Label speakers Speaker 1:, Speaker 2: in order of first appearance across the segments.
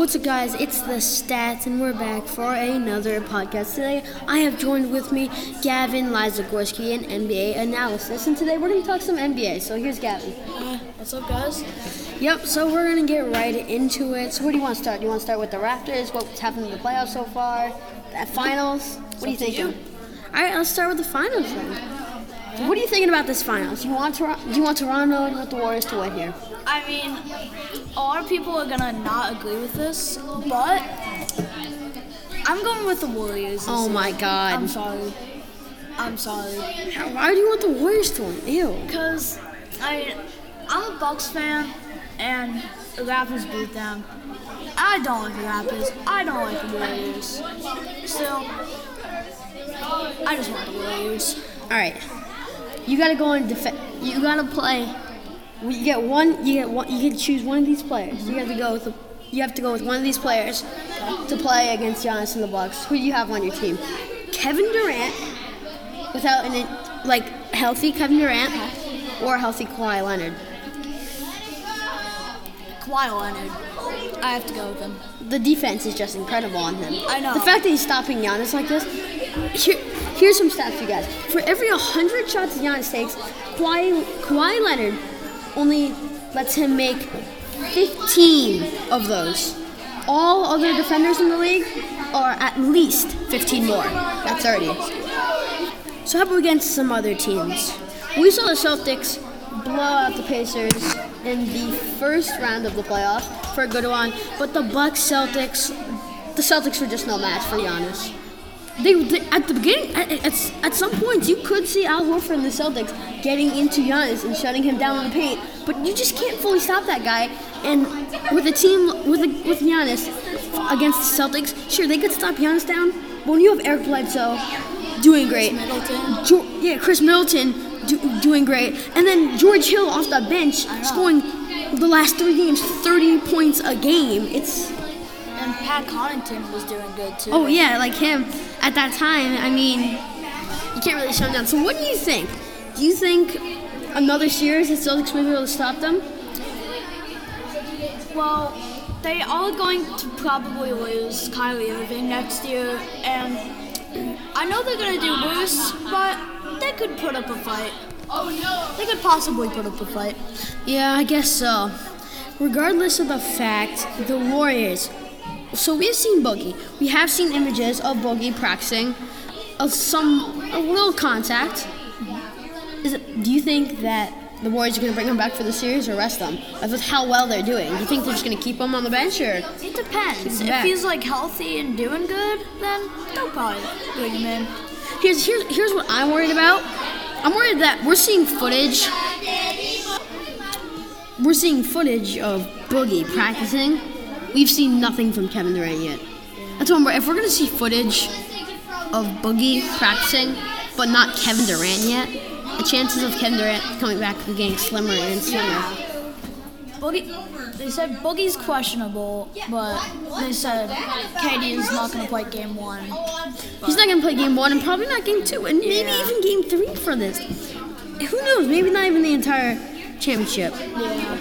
Speaker 1: What's up, guys? It's the Stats, and we're back for another podcast. Today, I have joined with me Gavin Lizagorski in NBA analysis, and today we're going to talk some NBA. So here's Gavin.
Speaker 2: Hi, what's up, guys?
Speaker 1: Yep. So we're going to get right into it. So where do you want to start? Do you want to start with the Raptors? What's happened in the playoffs so far? The finals? What do you think? All right, let's start with the finals then. What are you thinking about this finals? You want Tor- do you want Toronto? Do you want the Warriors to win here?
Speaker 2: I mean, a lot of people are gonna not agree with this, but I'm going with the Warriors.
Speaker 1: Oh my god!
Speaker 2: I'm sorry. I'm sorry.
Speaker 1: Why do you want the Warriors to win? Ew.
Speaker 2: Cause I, I'm a Bucks fan, and the Raptors beat them. I don't like the Raptors. I don't like the Warriors. So, I just want the Warriors.
Speaker 1: All right, you gotta go and defend. You gotta play. You get one. You get one. You get to choose one of these players. You have to go with. The, you have to go with one of these players to play against Giannis and the Bucks. Who do you have on your team? Kevin Durant, without an like healthy Kevin Durant, or healthy Kawhi Leonard.
Speaker 2: Kawhi Leonard. I have to go with him.
Speaker 1: The defense is just incredible on him.
Speaker 2: I know.
Speaker 1: The fact that he's stopping Giannis like this. Here, here's some stats you guys. For every 100 shots Giannis takes, Kawhi, Kawhi Leonard only lets him make 15 of those. All other defenders in the league are at least 15 more. That's 30. So how about against some other teams? We saw the Celtics blow out the Pacers in the first round of the playoffs for a good one, but the Bucks Celtics, the Celtics were just no match for Giannis. They, they at the beginning, at, at, at some points, you could see Al Horford and the Celtics getting into Giannis and shutting him down in the paint, but you just can't fully stop that guy. And with a team with a, with Giannis against the Celtics, sure they could stop Giannis down, but when you have Eric Bledsoe doing great,
Speaker 2: Middleton.
Speaker 1: Jo- yeah, Khris Middleton do- doing great, and then George Hill off the bench scoring the last three games 30 points a game. It's
Speaker 2: And Pat Connaughton was doing good too.
Speaker 1: oh yeah, like him at that time. I mean, you can't really shut him down. So what do you think? Do you think another series the Celtics will be able to stop them?
Speaker 2: Well, they are going to probably lose Kyrie Irving next year, and I know they're going to do worse, but they could put up a fight. Oh no! They could possibly put up a fight.
Speaker 1: Yeah, I guess so. Regardless of the fact, the Warriors. So we've seen Boogie. We have seen images of Boogie practicing of some a little contact. Is it, do you think that the Warriors are going to bring him back for the series or rest them? As with how well they're doing, do you think they're just going to keep him on the bench or?
Speaker 2: It depends. If
Speaker 1: back.
Speaker 2: he's like healthy and doing good, then they'll probably bring him in.
Speaker 1: Here's here's here's what I'm worried about. I'm worried that we're seeing footage. We're seeing footage of Boogie practicing. We've seen nothing from Kevin Durant yet. That's I'm. If we're gonna see footage of Boogie practicing, but not Kevin Durant yet, the chances of Kevin Durant coming back are getting slimmer and slimmer.
Speaker 2: Boogie, they said Boogie's questionable, but they said KD is not going to play game one.
Speaker 1: He's not gonna play game one and probably not game two, and maybe
Speaker 2: Yeah.
Speaker 1: even game three for this. Who knows? Maybe not even the entire championship.
Speaker 2: Yeah.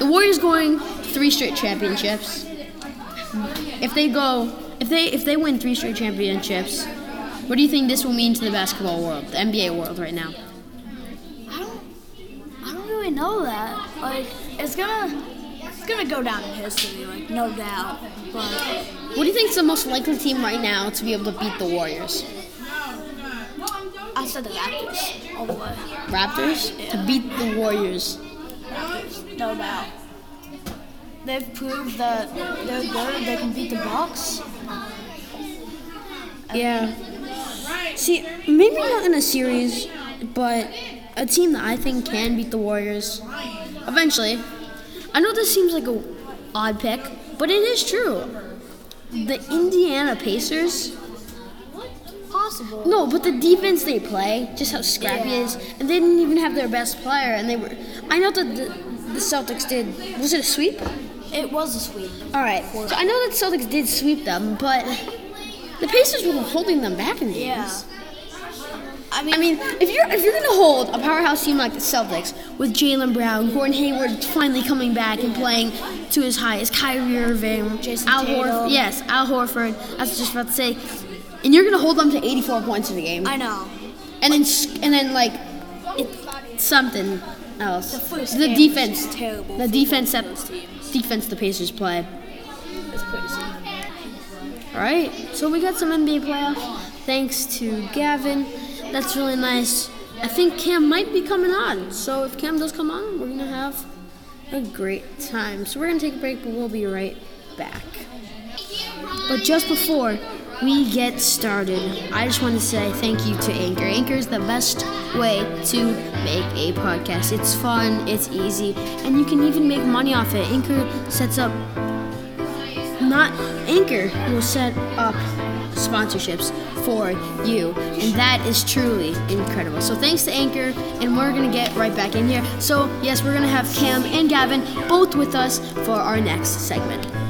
Speaker 1: The Warriors going three straight championships. If they go, if they if they win three straight championships, what do you think this will mean to the basketball world, the NBA world right now?
Speaker 2: I don't, I don't really know that. Like, it's gonna, it's gonna go down in history, like no doubt. But
Speaker 1: What do you think is the most likely team right now to be able to beat the Warriors?
Speaker 2: I said the Raptors all the way,
Speaker 1: Raptors to beat the Warriors.
Speaker 2: no doubt. They've proved that they're good. They can beat the Bucks.
Speaker 1: Yeah. See, maybe not in a series, but a team that I think can beat the Warriors eventually. I know this seems like a odd pick, but it is true. The Indiana Pacers.
Speaker 2: Possible.
Speaker 1: No, but the defense they play, just how scrappy it is, and they didn't even have their best player, and they were. I know that the, the Celtics did. Was it a sweep?
Speaker 2: It was a sweep.
Speaker 1: All right. So I know that Celtics did sweep them, but the Pacers were holding them back in games.
Speaker 2: Yeah. I mean,
Speaker 1: I mean, if you're if you're gonna hold a powerhouse team like the Celtics with Jaylen Brown, Gordon Hayward finally coming back and playing to his highest, Kyrie Irving,
Speaker 2: Jason
Speaker 1: Al Horford, yes, Al Horford. I was just about to say, and you're gonna hold them to 84 points in the game,
Speaker 2: I know.
Speaker 1: and then and then like it, something else.
Speaker 2: The
Speaker 1: the defense,
Speaker 2: terrible
Speaker 1: the defense
Speaker 2: those teams.
Speaker 1: Defense the Pacers play.
Speaker 2: Crazy.
Speaker 1: All right, so we got some NBA playoffs thanks to Gavin. That's really nice. I think Cam might be coming on. So if Cam does come on, we're gonna have a great time. So we're gonna take a break, but we'll be right back. But just before we get started, I just want to say thank you to Anchor. Anchor is the best way to make a podcast. It's fun, it's easy, and you can even make money off it. Anchor sets up not Anchor will set up sponsorships for you, and that is truly incredible. So thanks to Anchor, and we're gonna get right back in here. So yes, we're gonna have Cam and Gavin both with us for our next segment.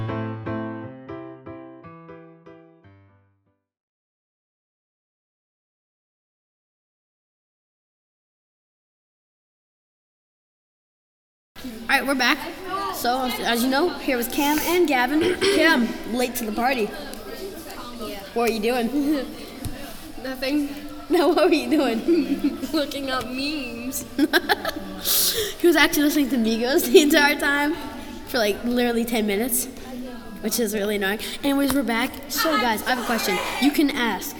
Speaker 1: All right, we're back. So, as you know, here was Cam and Gavin. Cam, late to the party. What are you doing?
Speaker 3: Nothing.
Speaker 1: No, what were you doing?
Speaker 3: Looking up memes.
Speaker 1: he was actually listening to Migos the entire time for like literally 10 minutes, which is really annoying. Anyways, we're back. So, guys, I have a question. You can ask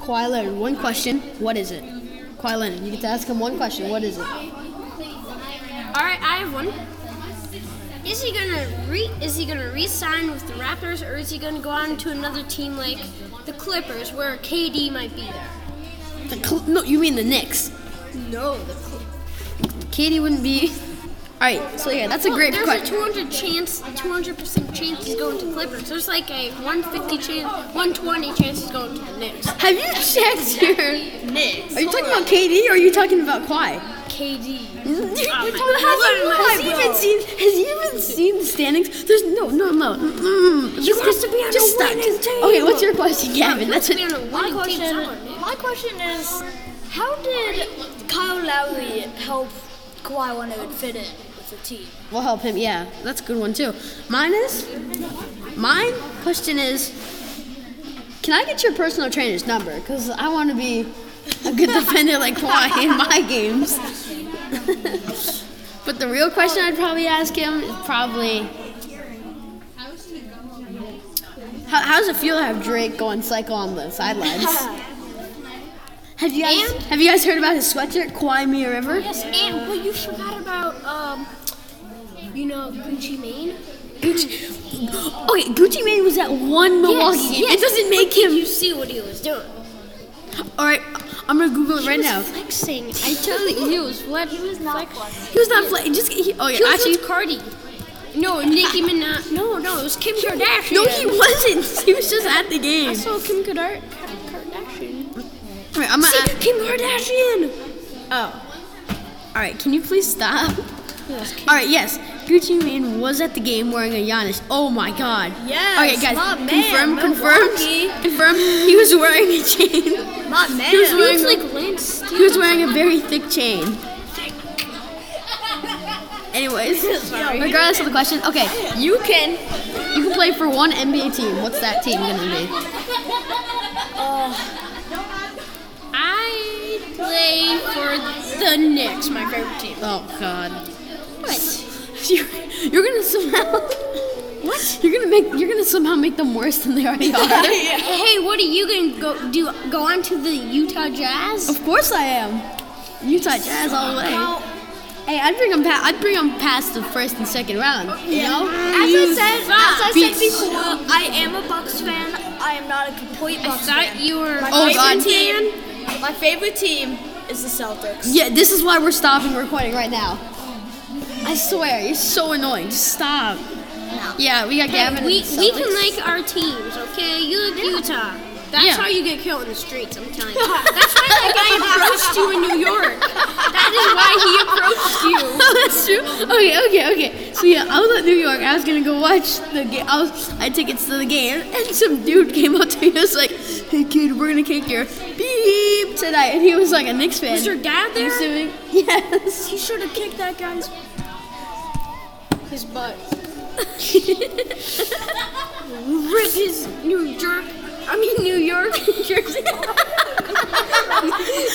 Speaker 1: Kawhi Leonard one question. What is it? Kawhi Leonard, you get to ask him one question. What is it?
Speaker 3: All right, I have one. Is he gonna re? Is he gonna re-sign with the Raptors, or is he gonna go on to another team like the Clippers, where KD might be there?
Speaker 1: The Cl- no, you mean the Knicks.
Speaker 3: No, the Clippers.
Speaker 1: KD wouldn't be. All right, so yeah, that's a great
Speaker 3: There's
Speaker 1: question.
Speaker 3: There's a 200 chance, 200 percent chance he's going to Clippers. There's like a 150 chance, 120 chance he's going to the Knicks.
Speaker 1: Have you checked your?
Speaker 3: Knicks.
Speaker 1: Are you talking about KD or are you talking about Kawhi?
Speaker 3: KD?
Speaker 1: Has,
Speaker 3: God.
Speaker 1: he even seen? Has he even seen the standings? There's no, no, no. Mm-mm.
Speaker 3: He wants to be on
Speaker 1: just
Speaker 3: a winning team.
Speaker 1: Okay, what's your question, Gavin? That's
Speaker 3: Be
Speaker 1: what.
Speaker 3: on a
Speaker 2: My question, my question is, how did Kyle Lowry help Kawhi Leonard fit in with the team?
Speaker 1: We'll help him. Yeah, that's a good one too. Mine is. Mine question is. Can I get your personal trainer's number? Cause I want to be a good defender like Kawhi in my games. but the real question I'd probably ask him is probably. How, how does it feel to have Drake going psycho on the sidelines? Have you guys
Speaker 3: And-
Speaker 1: have you guys heard about his sweatshirt, Kawhi Me a River?
Speaker 3: Yes, and but you forgot about um, you know Gucci Mane.
Speaker 1: Gucci. Okay, Gucci Mane was at one Milwaukee
Speaker 3: Yes, yes,
Speaker 1: It doesn't make
Speaker 3: did
Speaker 1: him.
Speaker 3: You see what he was doing?
Speaker 1: All right, I'm gonna Google it right
Speaker 3: was
Speaker 1: now.
Speaker 3: flexing. I you, he was what? He was not flexing.
Speaker 1: He was not playing. Just he, oh yeah,
Speaker 3: He was
Speaker 1: actually,
Speaker 3: with Cardi. No, Nicki Minaj. No, no, it was Kim Kardashian.
Speaker 1: no, he wasn't. He was just at the game.
Speaker 3: I saw Kim Kardashian.
Speaker 1: All right, I'm gonna.
Speaker 3: See, Kim Kardashian.
Speaker 1: oh, all right. Can you please stop? Yes, All right, yes. Gucci Mane was at the game wearing a Giannis. Oh my God.
Speaker 2: Yes,
Speaker 1: Okay, guys, confirm, confirm, confirm. He was wearing a chain.
Speaker 2: My man.
Speaker 1: He was wearing.
Speaker 3: like Lance.
Speaker 1: He was wearing a very thick chain. Anyways, regardless of the question, okay, you can you can play for one NBA team. What's that team gonna be?
Speaker 3: Uh, I play for the Knicks, my favorite team.
Speaker 1: Oh God. What? You're, you're gonna somehow what? You're gonna make you're gonna somehow make them worse than they already are.
Speaker 3: Hey, what are you gonna go do? Go on to the Utah Jazz?
Speaker 1: of course I am. Utah Jazz all the way.
Speaker 2: Well,
Speaker 1: Hey, I'd bring them. Pa- I'd bring them past the first and second round. You know?
Speaker 2: as I said, as I said before, I am a Bucks fan. I am not a complete Bucks I
Speaker 3: thought
Speaker 2: fan.
Speaker 3: you were.
Speaker 2: My
Speaker 1: Oh,
Speaker 2: favorite
Speaker 1: God.
Speaker 2: team. My favorite team is the Celtics.
Speaker 1: Yeah, this is why we're stopping recording right now. I swear, you're so annoying. Just stop. Yeah, we got Gavin. and
Speaker 3: we, we can like our teams, okay? You like Utah. That's
Speaker 1: Yeah.
Speaker 3: how you get killed in the streets, I'm telling you. That's why that guy approached you in New York. That is why he approached you.
Speaker 1: That's oh, That's true. Okay, okay, okay. So yeah, I was at New York. I was gonna go watch the game. I was, I had tickets to the game, and some dude came up to me. and was like, "Hey kid, we're gonna kick your beep tonight," and he was like a Knicks fan.
Speaker 3: Was your dad
Speaker 1: I'm
Speaker 3: there?
Speaker 1: assuming. Yes.
Speaker 3: He should have kicked that guy's his butt. Rip his New Jerk. I mean New York jersey.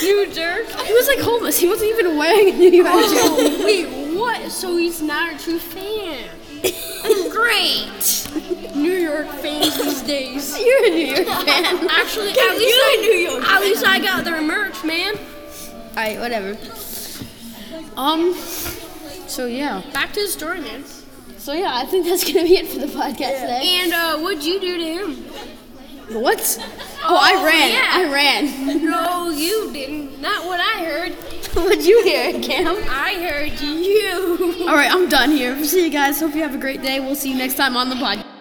Speaker 3: New Jerk.
Speaker 1: He was like homeless. He wasn't even wearing a New York jersey.
Speaker 3: Oh, wait, what? So he's not a true fan. Great. New York fans these days.
Speaker 1: You're a New York fan.
Speaker 3: Actually, at least
Speaker 1: You're
Speaker 3: I,
Speaker 1: a New York
Speaker 3: at least I got their merch, man.
Speaker 1: All right, whatever. Um. So yeah.
Speaker 3: Back to the story, man.
Speaker 1: So yeah, I think that's gonna be it for the podcast today.
Speaker 3: And uh, what'd you do to him?
Speaker 1: What? Oh, I ran.
Speaker 3: yeah.
Speaker 1: I ran.
Speaker 3: No, you didn't. Not what I heard.
Speaker 1: What'd you hear, Cam?
Speaker 3: I heard you.
Speaker 1: All right, I'm done here. See you guys. Hope you have a great day. We'll see you next time on the podcast.